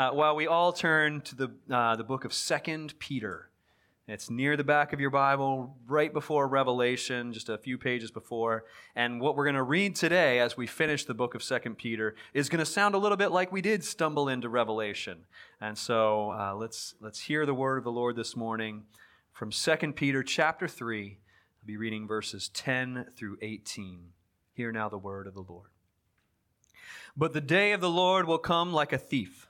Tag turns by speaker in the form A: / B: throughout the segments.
A: uh, while we all turn to the, uh, the book of Second Peter. It's near the back of your Bible, right before Revelation, just a few pages before. And what we're going to read today as we finish the book of Second Peter is going to sound a little bit like we did stumble into Revelation. And so uh, let's, let's hear the word of the Lord this morning from Second Peter chapter 3. I'll be reading verses 10 through 18. Hear now the word of the Lord. But the day of the Lord will come like a thief,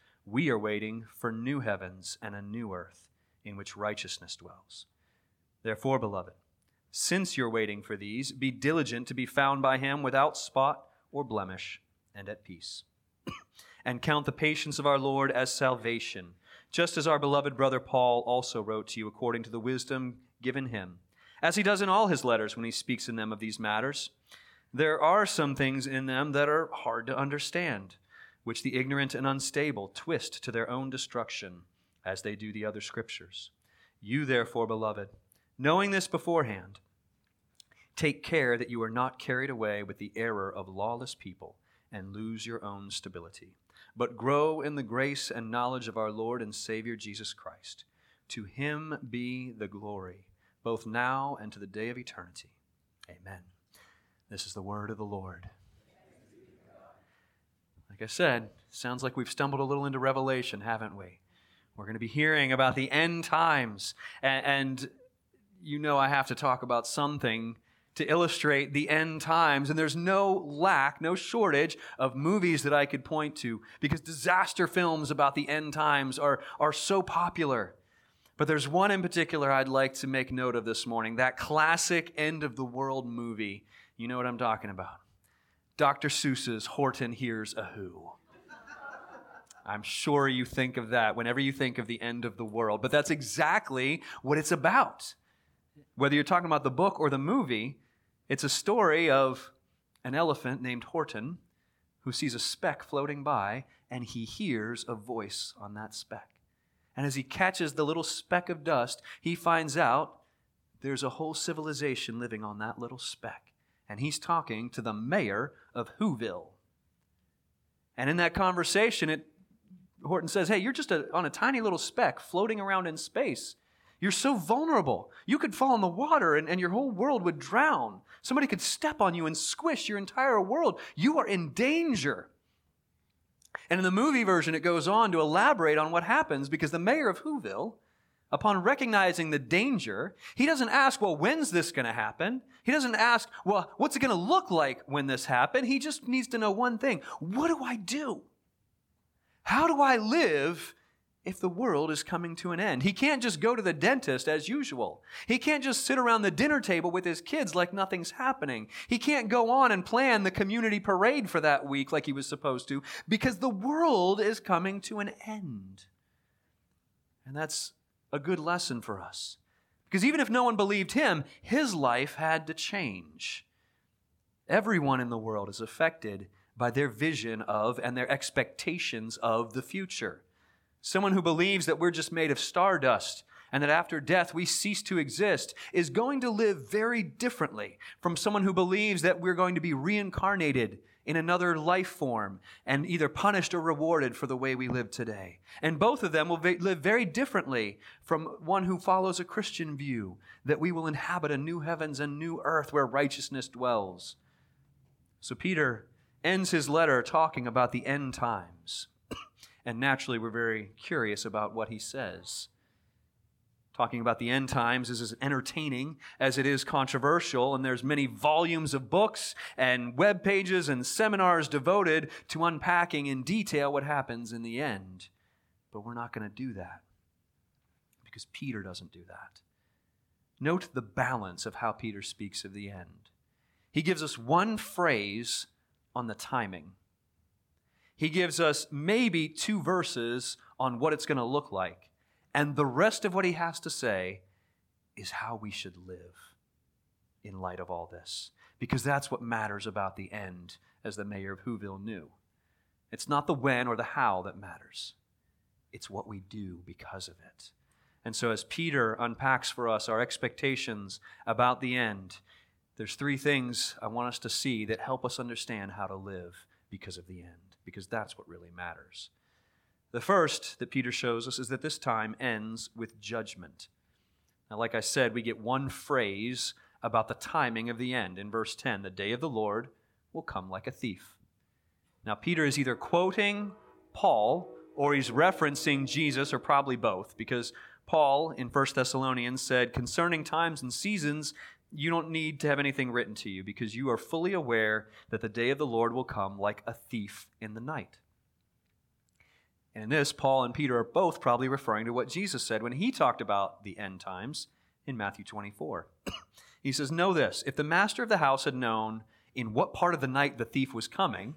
A: we are waiting for new heavens and a new earth in which righteousness dwells. Therefore, beloved, since you're waiting for these, be diligent to be found by him without spot or blemish and at peace. and count the patience of our Lord as salvation, just as our beloved brother Paul also wrote to you according to the wisdom given him, as he does in all his letters when he speaks in them of these matters. There are some things in them that are hard to understand, which the ignorant and unstable twist to their own destruction as they do the other scriptures. You, therefore, beloved, knowing this beforehand, take care that you are not carried away with the error of lawless people and lose your own stability, but grow in the grace and knowledge of our Lord and Savior Jesus Christ. To him be the glory, both now and to the day of eternity. Amen. This is the word of the Lord. Like I said, sounds like we've stumbled a little into Revelation, haven't we? We're going to be hearing about the end times. And, you know, I have to talk about something to illustrate the end times. And there's no lack, no shortage of movies that I could point to because disaster films about the end times are, are so popular. But there's one in particular I'd like to make note of this morning that classic end of the world movie. You know what I'm talking about. Dr. Seuss's Horton Hears a Who. I'm sure you think of that whenever you think of the end of the world. But that's exactly what it's about. Whether you're talking about the book or the movie, it's a story of an elephant named Horton who sees a speck floating by and he hears a voice on that speck. And as he catches the little speck of dust, he finds out there's a whole civilization living on that little speck. And he's talking to the mayor of Whoville. And in that conversation, it Horton says, Hey, you're just a, on a tiny little speck floating around in space. You're so vulnerable. You could fall in the water and, and your whole world would drown. Somebody could step on you and squish your entire world. You are in danger. And in the movie version, it goes on to elaborate on what happens because the mayor of Whoville, upon recognizing the danger, he doesn't ask, well, when's this going to happen? He doesn't ask, well, what's it going to look like when this happens? He just needs to know one thing. What do I do? How do I live if the world is coming to an end? He can't just go to the dentist as usual. He can't just sit around the dinner table with his kids like nothing's happening. He can't go on and plan the community parade for that week like he was supposed to because the world is coming to an end. And that's a good lesson for us. Because even if no one believed him, his life had to change. Everyone in the world is affected by their vision of and their expectations of the future. Someone who believes that we're just made of stardust and that after death we cease to exist is going to live very differently from someone who believes that we're going to be reincarnated in another life form and either punished or rewarded for the way we live today. And both of them will live very differently from one who follows a Christian view that we will inhabit a new heavens and new earth where righteousness dwells. So Peter ends his letter talking about the end times. and naturally, we're very curious about what he says. Talking about the end times is as entertaining as it is controversial, and there's many volumes of books and web pages and seminars devoted to unpacking in detail what happens in the end. But we're not going to do that because Peter doesn't do that. Note the balance of how Peter speaks of the end. He gives us one phrase on the timing. he gives us maybe two verses on what it's going to look like. And the rest of what he has to say is how we should live in light of all this. Because that's what matters about the end, as the mayor of Whoville knew. It's not the when or the how that matters, it's what we do because of it. And so, as Peter unpacks for us our expectations about the end, there's three things I want us to see that help us understand how to live because of the end, because that's what really matters. The first that Peter shows us is that this time ends with judgment. Now, like I said, we get one phrase about the timing of the end in verse 10 the day of the Lord will come like a thief. Now, Peter is either quoting Paul or he's referencing Jesus, or probably both, because Paul in 1 Thessalonians said, Concerning times and seasons, you don't need to have anything written to you because you are fully aware that the day of the Lord will come like a thief in the night. And in this, Paul and Peter are both probably referring to what Jesus said when he talked about the end times in Matthew 24. he says, Know this if the master of the house had known in what part of the night the thief was coming,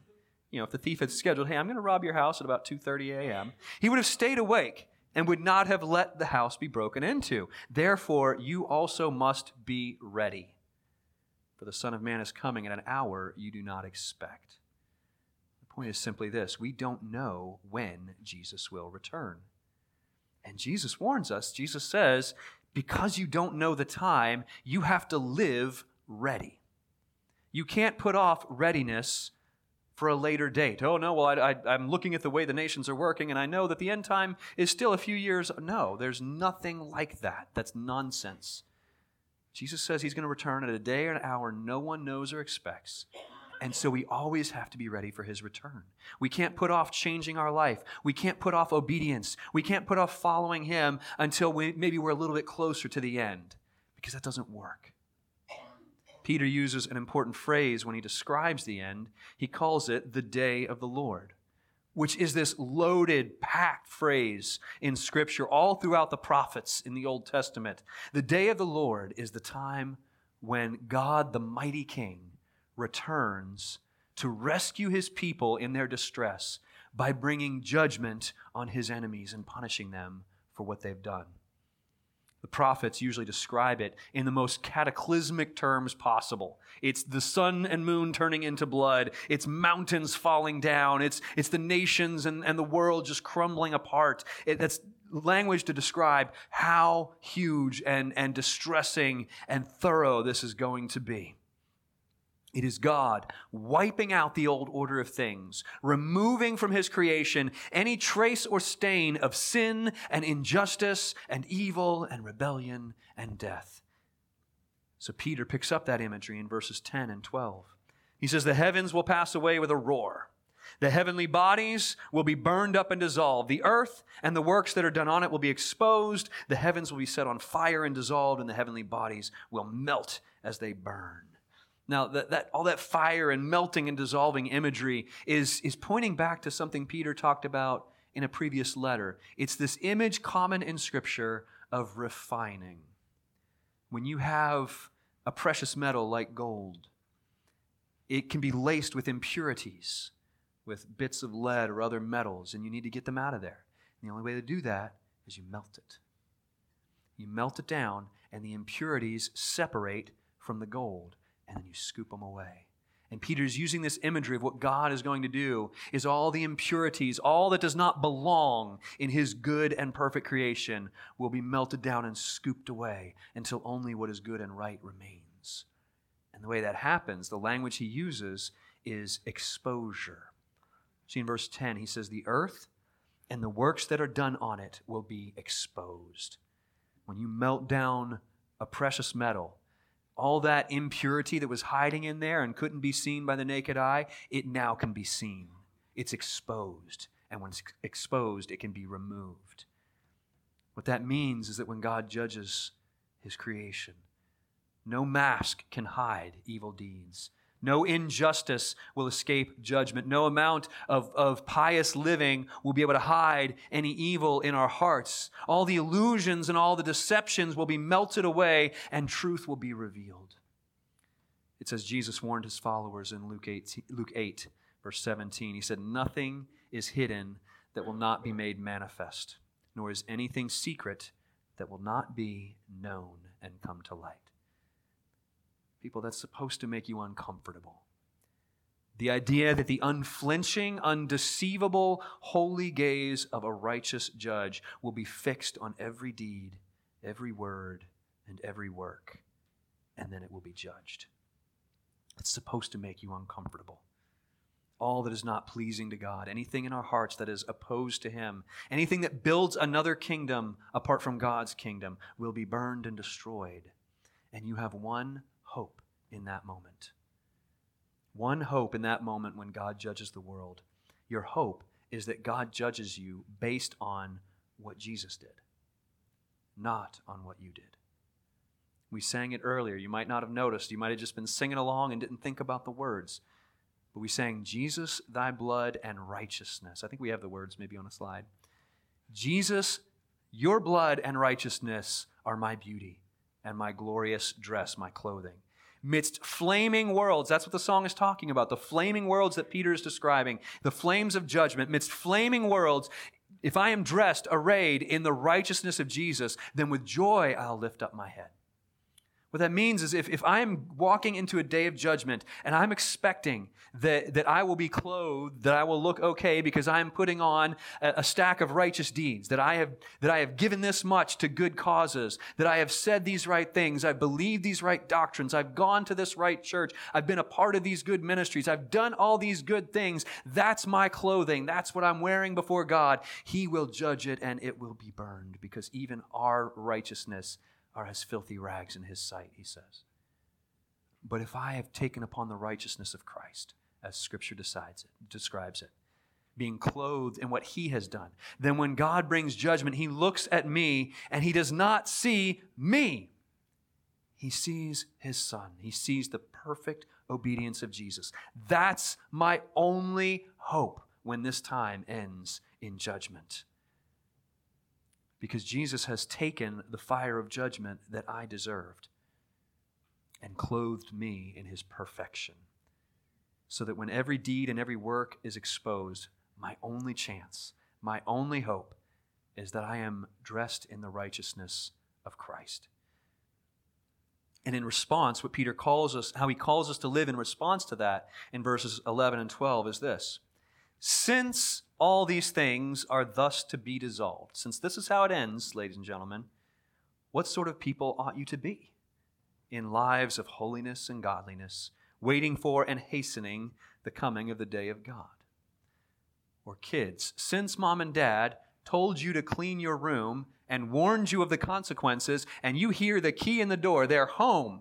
A: you know, if the thief had scheduled, hey, I'm going to rob your house at about 2:30 a.m., he would have stayed awake and would not have let the house be broken into. Therefore, you also must be ready. For the Son of Man is coming at an hour you do not expect. Point is simply this we don't know when Jesus will return. And Jesus warns us, Jesus says, because you don't know the time, you have to live ready. You can't put off readiness for a later date. Oh, no, well, I, am looking at the way the nations are working, and I know that the end time is still a few years. No, there's nothing like that. That's nonsense. Jesus says he's going to return at a day or an hour no one knows or expects. And so we always have to be ready for his return. We can't put off changing our life. We can't put off obedience. We can't put off following him until we, maybe we're a little bit closer to the end because that doesn't work. Peter uses an important phrase when he describes the end. He calls it the day of the Lord, which is this loaded, packed phrase in Scripture all throughout the prophets in the Old Testament. The day of the Lord is the time when God, the mighty King, returns to rescue his people in their distress by bringing judgment on his enemies and punishing them for what they've done. The prophets usually describe it in the most cataclysmic terms possible. It's the sun and moon turning into blood. It's mountains falling down. It's, it's the nations and, and the world just crumbling apart. It, that's language to describe how huge and, and distressing and thorough this is going to be. It is God wiping out the old order of things, removing from his creation any trace or stain of sin and injustice and evil and rebellion and death. So Peter picks up that imagery in verses 10 and 12. He says, The heavens will pass away with a roar. The heavenly bodies will be burned up and dissolved. The earth and the works that are done on it will be exposed. The heavens will be set on fire and dissolved, and the heavenly bodies will melt as they burn. Now, that, that, all that fire and melting and dissolving imagery is, is pointing back to something Peter talked about in a previous letter. It's this image common in Scripture of refining. When you have a precious metal like gold, it can be laced with impurities, with bits of lead or other metals, and you need to get them out of there. And the only way to do that is you melt it. You melt it down, and the impurities separate from the gold and then you scoop them away. And Peter's using this imagery of what God is going to do is all the impurities, all that does not belong in his good and perfect creation will be melted down and scooped away until only what is good and right remains. And the way that happens, the language he uses is exposure. See in verse 10, he says, The earth and the works that are done on it will be exposed. When you melt down a precious metal, all that impurity that was hiding in there and couldn't be seen by the naked eye, it now can be seen. It's exposed. And when it's exposed, it can be removed. What that means is that when God judges his creation, no mask can hide evil deeds. No injustice will escape judgment. No amount of, of pious living will be able to hide any evil in our hearts. All the illusions and all the deceptions will be melted away and truth will be revealed. It says Jesus warned his followers in Luke 8, Luke 8 verse 17. He said, Nothing is hidden that will not be made manifest, nor is anything secret that will not be known and come to light. People, that's supposed to make you uncomfortable. The idea that the unflinching, undeceivable, holy gaze of a righteous judge will be fixed on every deed, every word, and every work, and then it will be judged. It's supposed to make you uncomfortable. All that is not pleasing to God, anything in our hearts that is opposed to Him, anything that builds another kingdom apart from God's kingdom, will be burned and destroyed. And you have one hope in that moment. One hope in that moment when God judges the world. Your hope is that God judges you based on what Jesus did, not on what you did. We sang it earlier. You might not have noticed. You might have just been singing along and didn't think about the words. But we sang, Jesus, thy blood and righteousness. I think we have the words maybe on a slide. Jesus, your blood and righteousness are my beauty and my glorious dress, my clothing. Midst flaming worlds, that's what the song is talking about. The flaming worlds that Peter is describing, the flames of judgment, midst flaming worlds, if I am dressed, arrayed in the righteousness of Jesus, then with joy I'll lift up my head. What that means is if, if I'm walking into a day of judgment and I'm expecting that, that I will be clothed, that I will look okay because I'm putting on a, a, stack of righteous deeds, that I, have, that I have given this much to good causes, that I have said these right things, I've believed these right doctrines, I've gone to this right church, I've been a part of these good ministries, I've done all these good things, that's my clothing, that's what I'm wearing before God. He will judge it and it will be burned because even our righteousness are as filthy rags in his sight, he says. But if I have taken upon the righteousness of Christ, as Scripture decides it, describes it, being clothed in what he has done, then when God brings judgment, he looks at me and he does not see me. He sees his son. He sees the perfect obedience of Jesus. That's my only hope when this time ends in judgment because Jesus has taken the fire of judgment that I deserved and clothed me in his perfection. So that when every deed and every work is exposed, my only chance, my only hope is that I am dressed in the righteousness of Christ. And in response, what Peter calls us, how he calls us to live in response to that in verses 11 and 12 is this Since all these things are thus to be dissolved. Since this is how it ends, ladies and gentlemen, what sort of people ought you to be? In lives of holiness and godliness, waiting for and hastening the coming of the day of God. Or kids, since mom and dad told you to clean your room and warned you of the consequences, and you hear the key in the door, they're home,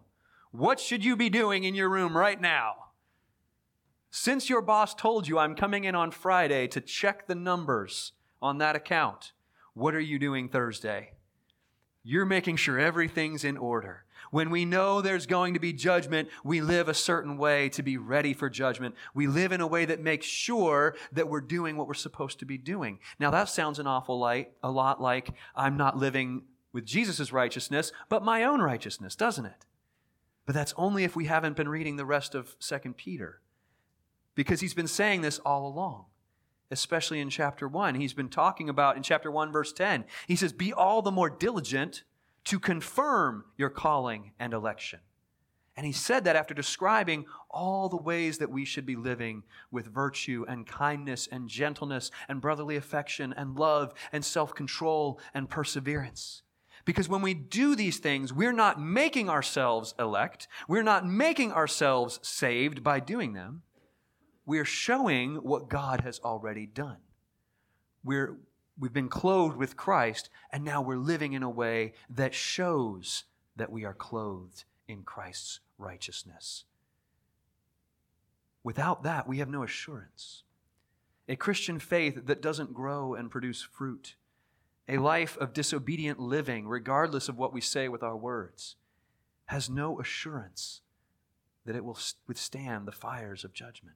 A: what should you be doing in your room right now? Since your boss told you I'm coming in on Friday to check the numbers on that account, what are you doing Thursday? You're making sure everything's in order. When we know there's going to be judgment, we live a certain way to be ready for judgment. We live in a way that makes sure that we're doing what we're supposed to be doing. Now that sounds an awful light, a lot like I'm not living with Jesus' righteousness, but my own righteousness, doesn't it? But that's only if we haven't been reading the rest of 2 Peter because he's been saying this all along, especially in chapter 1. He's been talking about in chapter 1, verse 10. He says, Be all the more diligent to confirm your calling and election. And he said that after describing all the ways that we should be living with virtue and kindness and gentleness and brotherly affection and love and self control and perseverance. Because when we do these things, we're not making ourselves elect. We're not making ourselves saved by doing them we're showing what God has already done. We're, we've been clothed with Christ, and now we're living in a way that shows that we are clothed in Christ's righteousness. Without that, we have no assurance. A Christian faith that doesn't grow and produce fruit, a life of disobedient living, regardless of what we say with our words, has no assurance that it will withstand the fires of judgment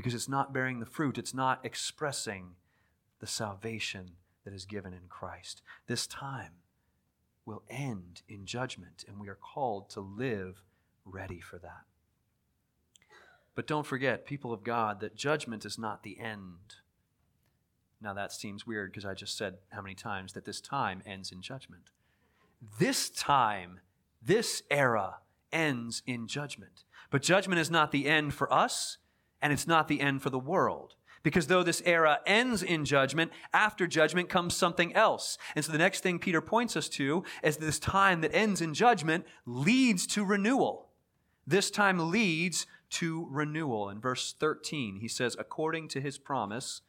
A: because it's not bearing the fruit, it's not expressing the salvation that is given in Christ. This time will end in judgment, and we are called to live ready for that. But don't forget, people of God, that judgment is not the end. Now that seems weird because I just said how many times that this time ends in judgment. This time, this era ends in judgment. But judgment is not the end for us, and it's not the end for the world. Because though this era ends in judgment, after judgment comes something else. And so the next thing Peter points us to is this time that ends in judgment leads to renewal. This time leads to renewal. In verse 13, he says, According to his promise,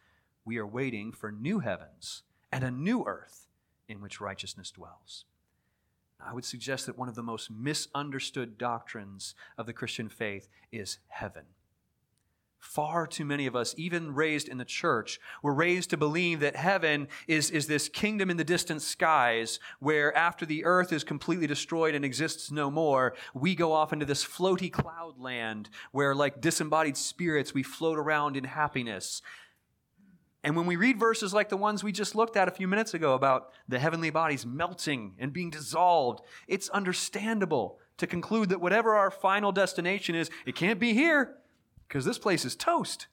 A: we are waiting for new heavens and a new earth in which righteousness dwells. I would suggest that one of the most misunderstood doctrines of the Christian faith is heaven. Far too many of us, even raised in the church, were raised to believe that heaven is, is this kingdom in the distant skies where after the earth is completely destroyed and exists no more, we go off into this floaty cloud land where, like disembodied spirits, we float around in happiness. And when we read verses like the ones we just looked at a few minutes ago about the heavenly bodies melting and being dissolved, it's understandable to conclude that whatever our final destination is, it can't be here because this place is toast.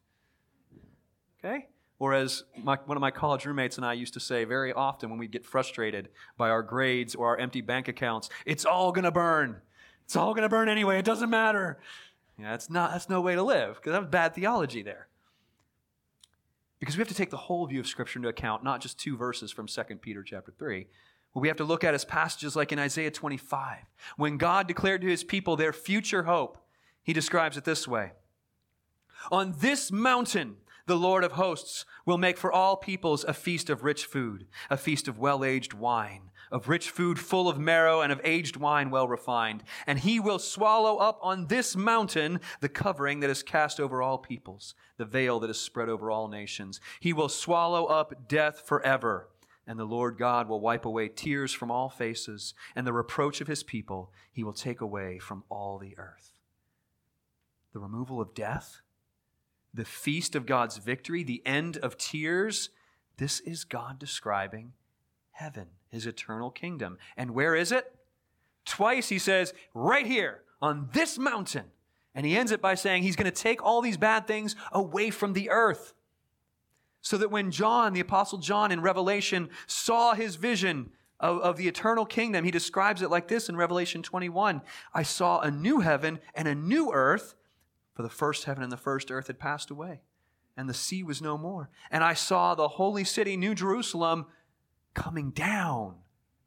A: Okay? Or as my, one of my college roommates and I used to say very often when we'd get frustrated by our grades or our empty bank accounts, it's all going to burn. It's all going to burn anyway. It doesn't matter. Yeah, that's, not, that's no way to live because that was bad theology there. Because we have to take the whole view of Scripture into account, not just two verses from 2 Peter chapter 3. What we have to look at is passages like in Isaiah 25. When God declared to his people their future hope, he describes it this way on this mountain, the Lord of hosts will make for all peoples a feast of rich food, a feast of well aged wine, of rich food full of marrow, and of aged wine well refined. And he will swallow up on this mountain the covering that is cast over all peoples, the veil that is spread over all nations. He will swallow up death forever. And the Lord God will wipe away tears from all faces, and the reproach of his people he will take away from all the earth. The removal of death the feast of God's victory, the end of tears, this is God describing heaven, his eternal kingdom. And where is it? Twice he says, right here on this mountain. And he ends it by saying he's going to take all these bad things away from the earth. So that when John, the Apostle John in Revelation, saw his vision of, of, the eternal kingdom, he describes it like this in Revelation 21 I saw a new heaven and a new earth, for the first heaven and the first earth had passed away, and the sea was no more. And I saw the holy city, New Jerusalem, coming down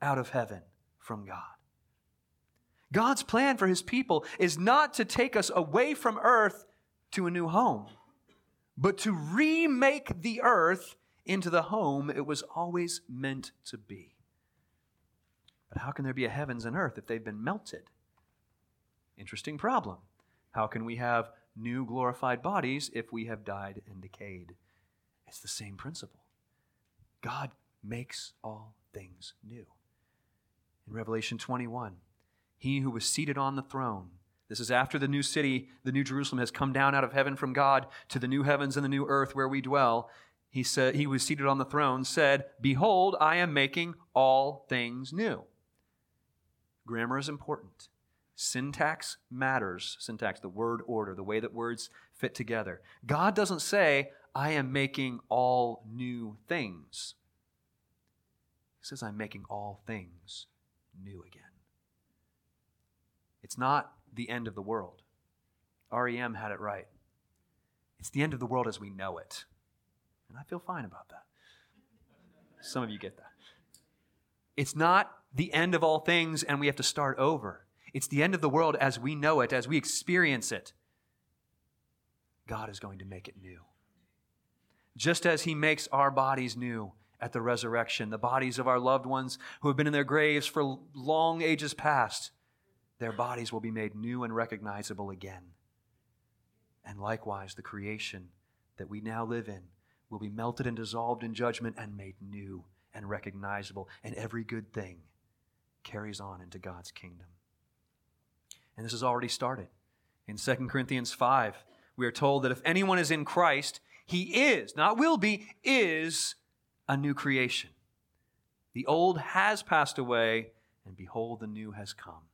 A: out of heaven from God. God's plan for his people is not to take us away from earth to a new home, but to remake the earth into the home it was always meant to be. But how can there be a heavens and earth if they've been melted? Interesting problem. How can we have new glorified bodies if we have died and decayed. It's the same principle. God makes all things new. In Revelation 21, he who was seated on the throne, this is after the new city, the new Jerusalem, has come down out of heaven from God to the new heavens and the new earth where we dwell. He said, He was seated on the throne, said, Behold, I am making all things new. Grammar is important. Syntax matters. Syntax, the word order, the way that words fit together. God doesn't say, I am making all new things. He says, I'm making all things new again. It's not the end of the world. REM had it right. It's the end of the world as we know it. And I feel fine about that. Some of you get that. It's not the end of all things and we have to start over. It's the end of the world as we know it, as we experience it. God is going to make it new. Just as He makes our bodies new at the resurrection, the bodies of our loved ones who have been in their graves for long ages past, their bodies will be made new and recognizable again. And likewise, the creation that we now live in will be melted and dissolved in judgment and made new and recognizable, and every good thing carries on into God's kingdom. And this has already started. In 2 Corinthians 5, we are told that if anyone is in Christ, he is, not will be, is a new creation. The old has passed away, and behold, the new has come.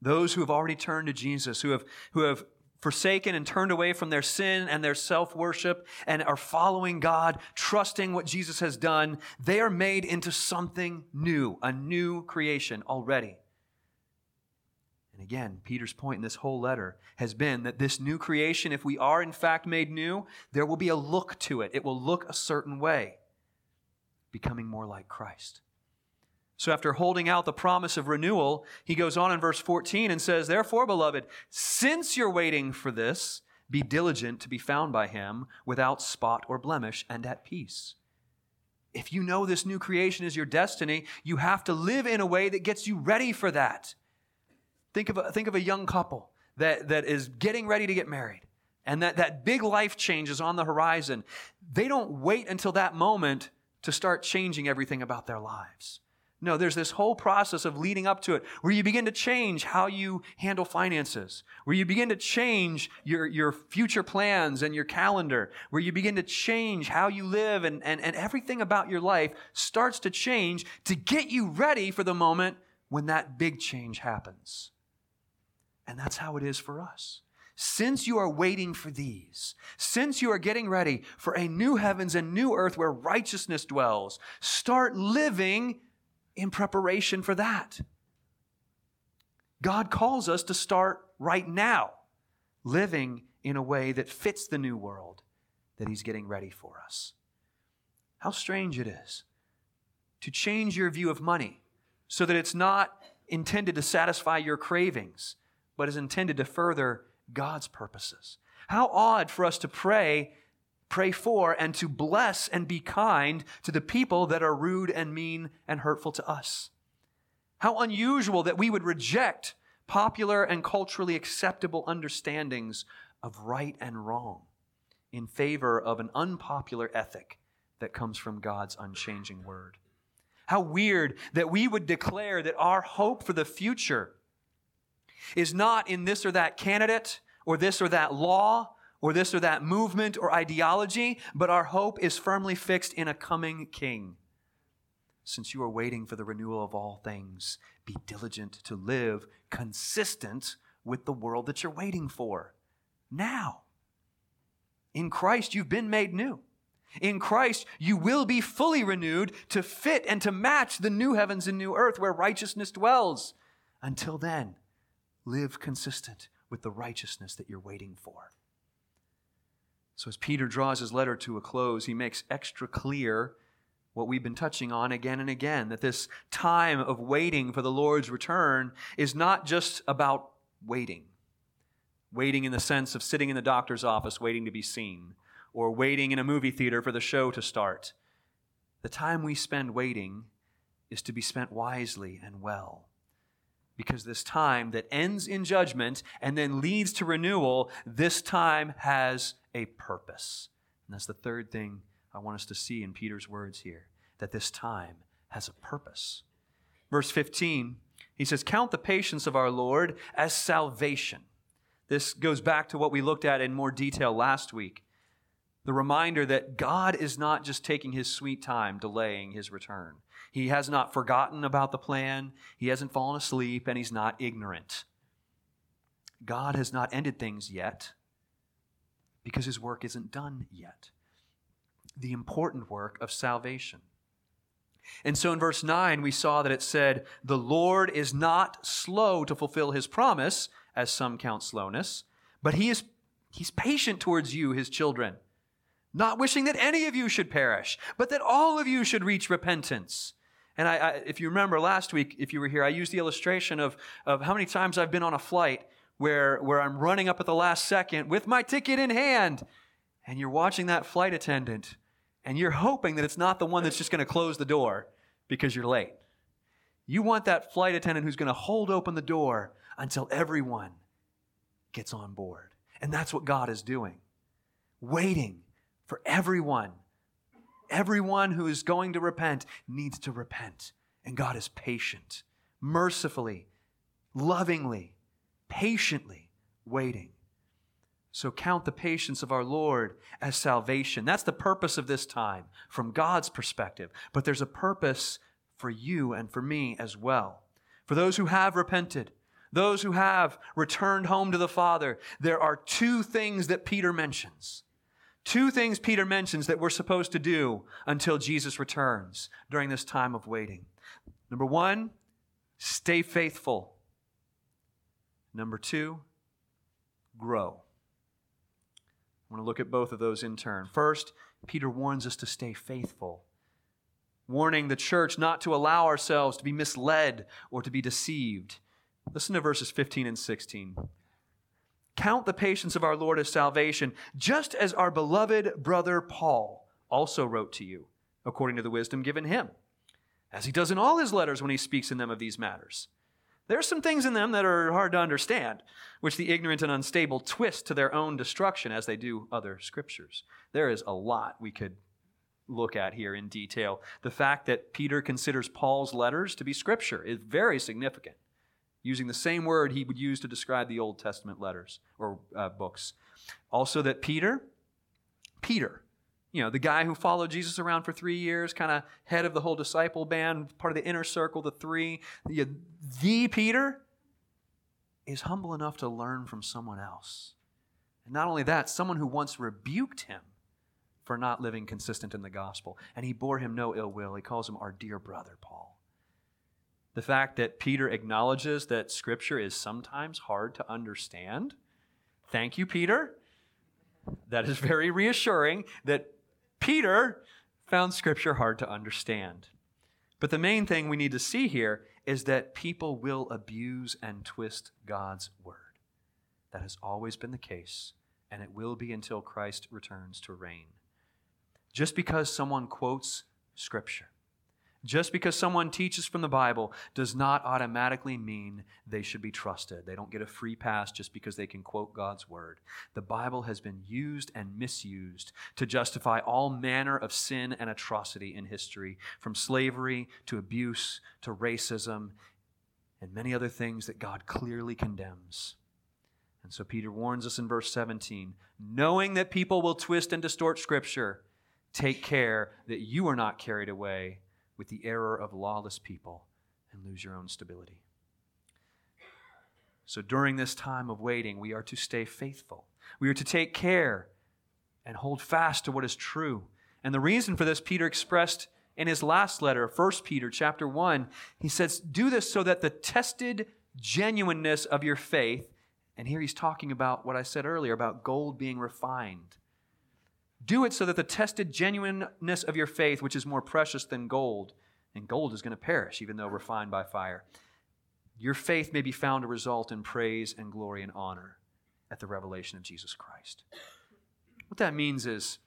A: Those who have already turned to Jesus, who have, who have forsaken and turned away from their sin and their self worship and are following God, trusting what Jesus has done, they are made into something new, a new creation already. And again, Peter's point in this whole letter has been that this new creation, if we are in fact made new, there will be a look to it. It will look a certain way, becoming more like Christ. So, after holding out the promise of renewal, he goes on in verse 14 and says, Therefore, beloved, since you're waiting for this, be diligent to be found by him without spot or blemish and at peace. If you know this new creation is your destiny, you have to live in a way that gets you ready for that. Think of a, think of a young couple that, that is getting ready to get married and that, that big life change is on the horizon. They don't wait until that moment to start changing everything about their lives. No, there's this whole process of leading up to it where you begin to change how you handle finances, where you begin to change your, your future plans and your calendar, where you begin to change how you live and, and, and everything about your life starts to change to get you ready for the moment when that big change happens. And that's how it is for us. Since you are waiting for these, since you are getting ready for a new heavens and new earth where righteousness dwells, start living in preparation for that. God calls us to start right now, living in a way that fits the new world that He's getting ready for us. How strange it is to change your view of money so that it's not intended to satisfy your cravings, but is intended to further God's purposes. How odd for us to pray pray for and to bless and be kind to the people that are rude and mean and hurtful to us. How unusual that we would reject popular and culturally acceptable understandings of right and wrong in favor of an unpopular ethic that comes from God's unchanging word. How weird that we would declare that our hope for the future is not in this or that candidate or this or that law or this or that movement or ideology, but our hope is firmly fixed in a coming king. Since you are waiting for the renewal of all things, be diligent to live consistent with the world that you're waiting for now. In Christ, you've been made new. In Christ, you will be fully renewed to fit and to match the new heavens and new earth where righteousness dwells. Until then, live consistent with the righteousness that you're waiting for. So, as Peter draws his letter to a close, he makes extra clear what we've been touching on again and again that this time of waiting for the Lord's return is not just about waiting. Waiting in the sense of sitting in the doctor's office waiting to be seen, or waiting in a movie theater for the show to start. The time we spend waiting is to be spent wisely and well. Because this time that ends in judgment and then leads to renewal, this time has a purpose. And that's the third thing I want us to see in Peter's words here that this time has a purpose. Verse 15, he says, Count the patience of our Lord as salvation. This goes back to what we looked at in more detail last week. The reminder that God is not just taking his sweet time delaying his return. He has not forgotten about the plan, he hasn't fallen asleep, and he's not ignorant. God has not ended things yet because his work isn't done yet. The important work of salvation. And so in verse 9, we saw that it said, The Lord is not slow to fulfill his promise, as some count slowness, but he is he's patient towards you, his children, not wishing that any of you should perish, but that all of you should reach repentance. And I, I, if you remember last week, if you were here, I used the illustration of, of how many times I've been on a flight where, where I'm running up at the last second with my ticket in hand, and you're watching that flight attendant, and you're hoping that it's not the one that's just going to close the door because you're late. You want that flight attendant who's going to hold open the door until everyone gets on board. And that's what God is doing. Waiting for everyone. Everyone who is going to repent needs to repent. And God is patient, mercifully, lovingly patiently waiting. So count the patience of our Lord as salvation. That's the purpose of this time from God's perspective. But there's a purpose for you and for me as well. For those who have repented, those who have returned home to the Father, there are two things that Peter mentions. Two things Peter mentions that we're supposed to do until Jesus returns during this time of waiting. Number one, stay faithful. Number two, grow. I want to look at both of those in turn. First, Peter warns us to stay faithful, warning the church not to allow ourselves to be misled or to be deceived. Listen to verses 15 and 16. Count the patience of our Lord as salvation, just as our beloved brother Paul also wrote to you, according to the wisdom given him, as he does in all his letters when he speaks in them of these matters. There are some things in them that are hard to understand, which the ignorant and unstable twist to their own destruction as they do other scriptures. There is a lot we could look at here in detail. The fact that Peter considers Paul's letters to be scripture is very significant using the same word he would use to describe the Old Testament letters or uh, books. Also, that Peter, Peter, you know, the guy who followed Jesus around for three years, kind of head of the whole disciple band, part of the inner circle, the three, the, the Peter is humble enough to learn from someone else. And not only that, someone who once rebuked him for not living consistent in the gospel. And he bore him no ill will. He calls him our dear brother, Paul. The fact that Peter acknowledges that Scripture is sometimes hard to understand. Thank you, Peter. That is very reassuring that Peter found Scripture hard to understand. But the main thing we need to see here is that people will abuse and twist God's Word. That has always been the case, and it will be until Christ returns to reign. Just because someone quotes Scripture just because someone teaches from the Bible does not automatically mean they should be trusted. They don't get a free pass just because they can quote God's word. The Bible has been used and misused to justify all manner of sin and atrocity in history, from slavery to abuse to racism and many other things that God clearly condemns. And so Peter warns us in verse 17 knowing that people will twist and distort Scripture, take care that you are not carried away with the error of lawless people and lose your own stability. So during this time of waiting, we are to stay faithful. We are to take care and hold fast to what is true. And the reason for this, Peter expressed in his last letter, 1 Peter chapter 1. He says, Do this so that the tested genuineness of your faith, and here he's talking about what I said earlier about gold being refined. Do it so that the tested genuineness of your faith, which is more precious than gold, and gold is going to perish even though refined by fire, your faith may be found to result in praise and glory and honor at the revelation of Jesus Christ. What that means is,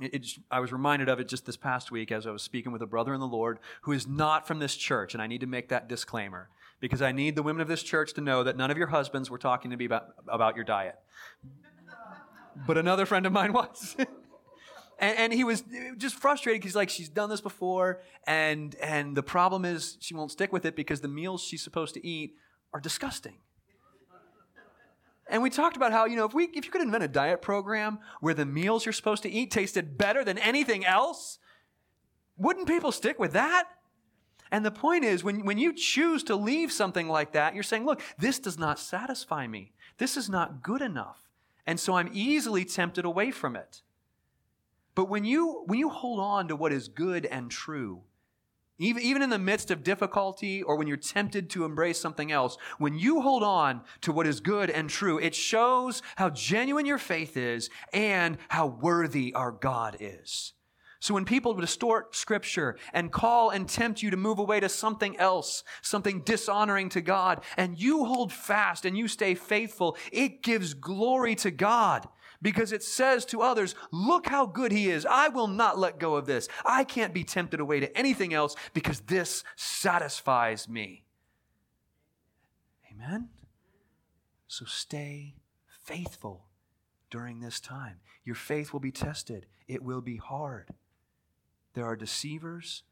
A: it, it, I was reminded of it just this past week as I was speaking with a brother in the Lord who is not from this church, and I need to make that disclaimer because I need the women of this church to know that none of your husbands were talking to me about, about your diet but another friend of mine was. and, and, he was just frustrated because he's like she's done this before, and and the problem is she won't stick with it because the meals she's supposed to eat are disgusting. And we talked about how you know if we if you could invent a diet program where the meals you're supposed to eat tasted better than anything else, wouldn't people stick with that? And the point is, when, when you choose to leave something like that, you're saying, look, this does not satisfy me. This is not good enough. And so I'm easily tempted away from it. But when you, when you hold on to what is good and true, even, even in the midst of difficulty or when you're tempted to embrace something else, when you hold on to what is good and true, it shows how genuine your faith is and how worthy our God is. So when people distort scripture and call and tempt you to move away to something else, something dishonoring to God, and you hold fast and you stay faithful, it gives glory to God because it says to others, look how good he is. I will not let go of this. I can't be tempted away to anything else because this satisfies me. Amen? So stay faithful during this time. Your faith will be tested. It will be hard. There are deceivers.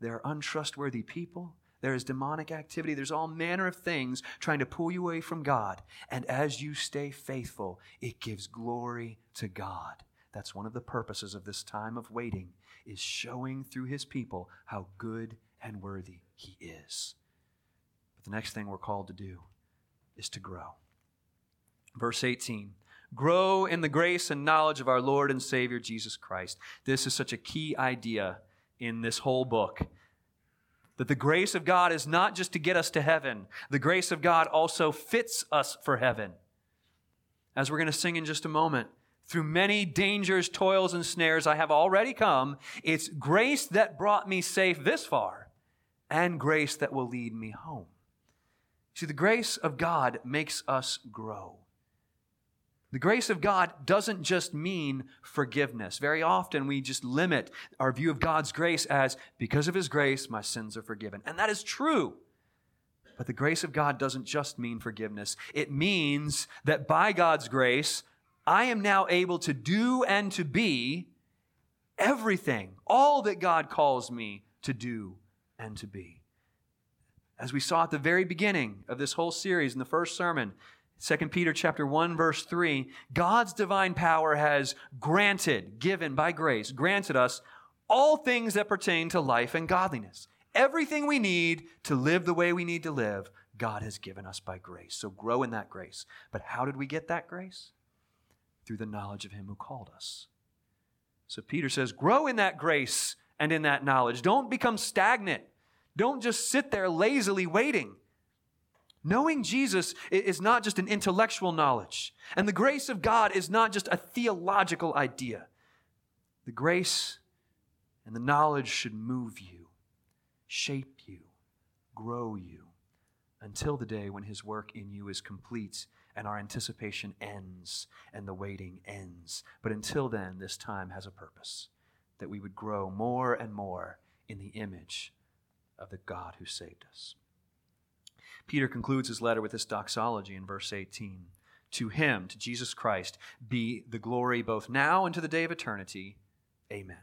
A: There are untrustworthy people. There is demonic activity. There's all manner of things trying to pull you away from God. And as you stay faithful, it gives glory to God. That's one of the purposes of this time of waiting is showing through his people how good and worthy he is. But the next thing we're called to do is to grow. Verse 18 Grow in the grace and knowledge of our Lord and Savior Jesus Christ. This is such a key idea in this whole book. That the grace of God is not just to get us to heaven, the grace of God also fits us for heaven. As we're going to sing in just a moment, through many dangers, toils, and snares I have already come. It's grace that brought me safe this far, and grace that will lead me home. See, the grace of God makes us grow. The grace of God doesn't just mean forgiveness. Very often we just limit our view of God's grace as, because of His grace, my sins are forgiven. And that is true. But the grace of God doesn't just mean forgiveness, it means that by God's grace, I am now able to do and to be everything, all that God calls me to do and to be. As we saw at the very beginning of this whole series in the first sermon, 2 Peter chapter 1 verse 3, God's divine power has granted, given by grace, granted us all things that pertain to life and godliness. Everything we need to live the way we need to live, God has given us by grace. So grow in that grace. But how did we get that grace? Through the knowledge of him who called us. So Peter says, grow in that grace and in that knowledge. Don't become stagnant. Don't just sit there lazily waiting. Knowing Jesus is not just an intellectual knowledge, and the grace of God is not just a theological idea. The grace and the knowledge should move you, shape you, grow you, until the day when His work in you is complete and our anticipation ends and the waiting ends. But until then, this time has a purpose that we would grow more and more in the image of the God who saved us. Peter concludes his letter with this doxology in verse 18 To him, to Jesus Christ, be the glory both now and to the day of eternity. Amen.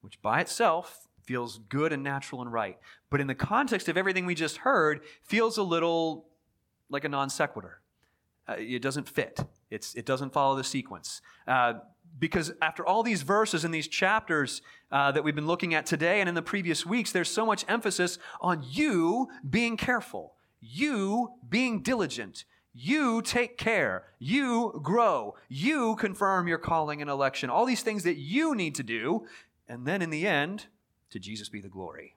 A: Which by itself feels good and natural and right. But in the context of everything we just heard, feels a little like a non sequitur. Uh, it doesn't fit. It's, it doesn't follow the sequence. Uh, because after all these verses and these chapters uh, that we've been looking at today and in the previous weeks, there's so much emphasis on you being careful you being diligent, you take care, you grow, you confirm your calling and election, all these things that you need to do, and then in the end, to Jesus be the glory.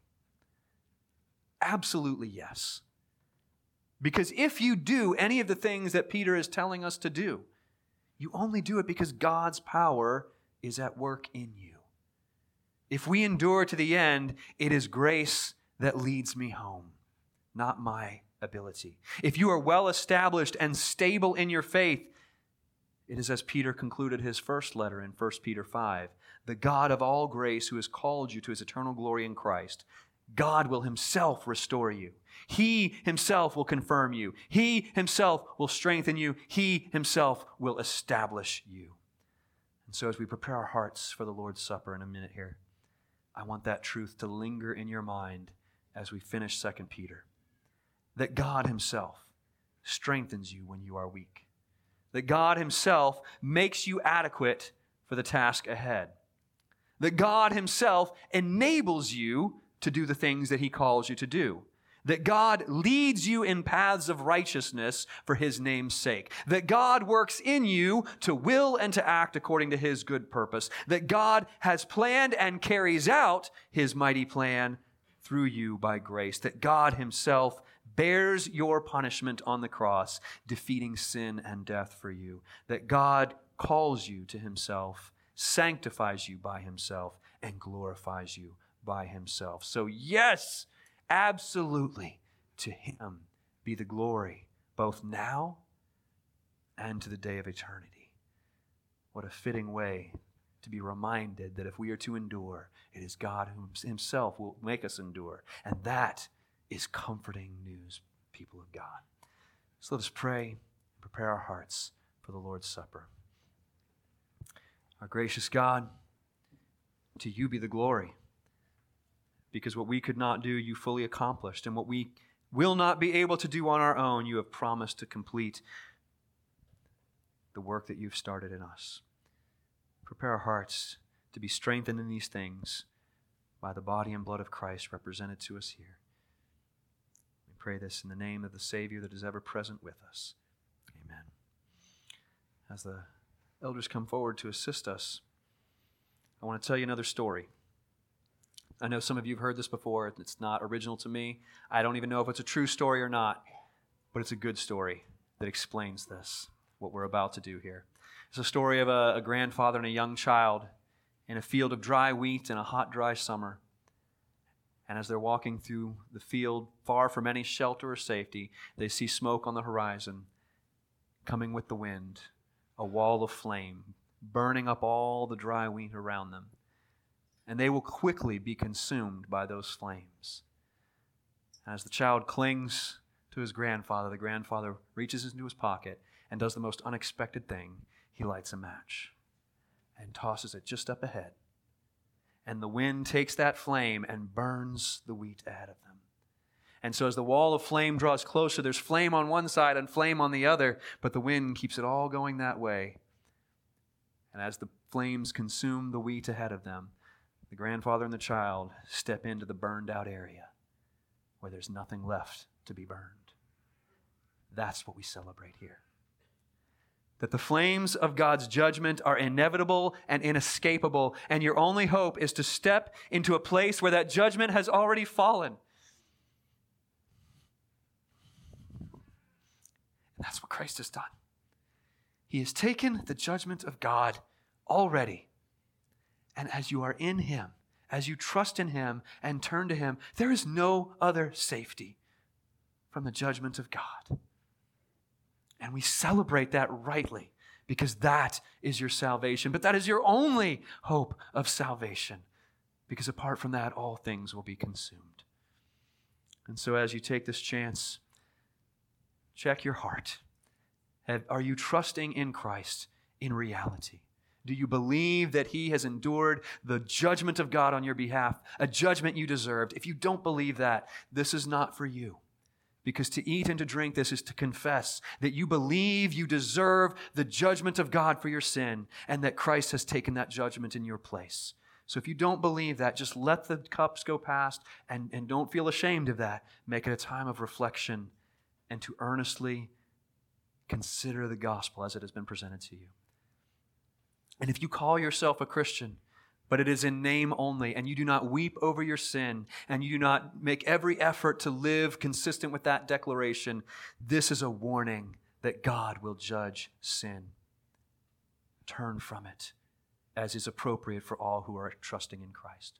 A: Absolutely yes. Because if you do any of the things that Peter is telling us to do, you only do it because God's power is at work in you. If we endure to the end, it is grace that leads me home, not my ability. If you are well established and stable in your faith, it is as Peter concluded his first letter in 1 Peter 5 the God of all grace who has called you to his eternal glory in Christ. God will himself restore you. He himself will confirm you. He himself will strengthen you. He himself will establish you. And so, as we prepare our hearts for the Lord's Supper in a minute here, I want that truth to linger in your mind as we finish 2 Peter that God Himself strengthens you when you are weak, that God Himself makes you adequate for the task ahead, that God Himself enables you to do the things that He calls you to do. That God leads you in paths of righteousness for His name's sake. That God works in you to will and to act according to His good purpose. That God has planned and carries out His mighty plan through you by grace. That God Himself bears your punishment on the cross, defeating sin and death for you. That God calls you to himself, sanctifies you by himself, and glorifies you by himself. So, yes, absolutely, to him be the glory, both now and to the day of eternity. What a fitting way to be reminded that if we are to endure, it is God who himself will make us endure. And that is comforting news, people of God. So let us pray, and prepare our hearts for the Lord's Supper. Our gracious God, to you be the glory, because what we could not do, you fully accomplished, and what we will not be able to do on our own, you have promised to complete the work that you've started in us. Prepare our hearts to be strengthened in these things by the body and blood of Christ represented to us here pray this in the name of the Savior that is ever present with us. Amen. As the elders come forward to assist us, I want to tell you another story. I know some of you have heard this before. It's not original to me. I don't even know if it's a true story or not, but it's a good story that explains this, what we're about to do here. It's a story of a, a grandfather and a young child in a field of dry wheat in a hot, dry summer. And as they're walking through the field, far from any shelter or safety, they see smoke on the horizon coming with the wind, a wall of flame burning up all the dry wheat around them. And they will quickly be consumed by those flames. As the child clings to his grandfather, the grandfather reaches into his pocket and does the most unexpected thing. He lights a match and tosses it just up ahead. And the wind takes that flame and burns the wheat ahead of them. And so, as the wall of flame draws closer, there's flame on one side and flame on the other, but the wind keeps it all going that way. And as the flames consume the wheat ahead of them, the grandfather and the child step into the burned out area where there's nothing left to be burned. That's what we celebrate here. That the flames of God's judgment are inevitable and inescapable, and your only hope is to step into a place where that judgment has already fallen. And that's what Christ has done. He has taken the judgment of God already. And as you are in Him, as you trust in Him and turn to Him, there is no other safety from the judgment of God. And we celebrate that rightly because that is your salvation. But that is your only hope of salvation because apart from that, all things will be consumed. And so, as you take this chance, check your heart. Are you trusting in Christ in reality? Do you believe that He has endured the judgment of God on your behalf, a judgment you deserved? If you don't believe that, this is not for you. Because to eat and to drink this is to confess that you believe you deserve the judgment of God for your sin and that Christ has taken that judgment in your place. So if you don't believe that, just let the cups go past and, and don't feel ashamed of that. Make it a time of reflection and to earnestly consider the gospel as it has been presented to you. And if you call yourself a Christian, but it is in name only, and you do not weep over your sin, and you do not make every effort to live consistent with that declaration, this is a warning that God will judge sin. Turn from it, as is appropriate for all who are trusting in Christ.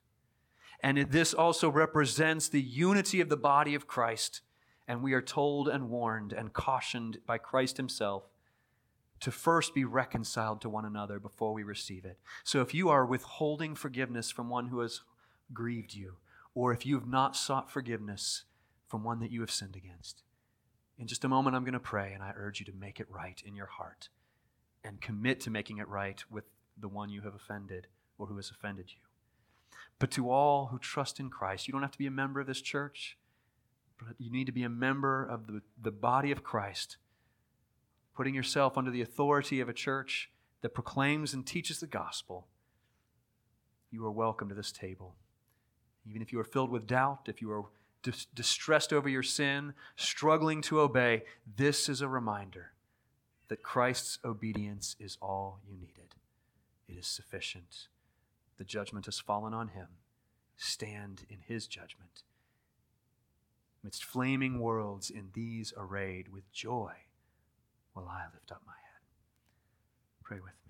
A: And this also represents the unity of the body of Christ, and we are told and warned and cautioned by Christ Himself to first be reconciled to one another before we receive it. So if you are withholding forgiveness from one who has grieved you, or if you have not sought forgiveness from one that you have sinned against, in just a moment I'm going to pray and I urge you to make it right in your heart and commit to making it right with the one you have offended or who has offended you. But to all who trust in Christ, you don't have to be a member of this church, but you need to be a member of the, the body of Christ putting yourself under the authority of a church that proclaims and teaches the gospel, you are welcome to this table. Even if you are filled with doubt, if you are dis- distressed over your sin, struggling to obey, this is a reminder that Christ's obedience is all you needed. It is sufficient. The judgment has fallen on him. Stand in his judgment. Amidst flaming worlds, in these arrayed with joy while I lift up my head. Pray with me.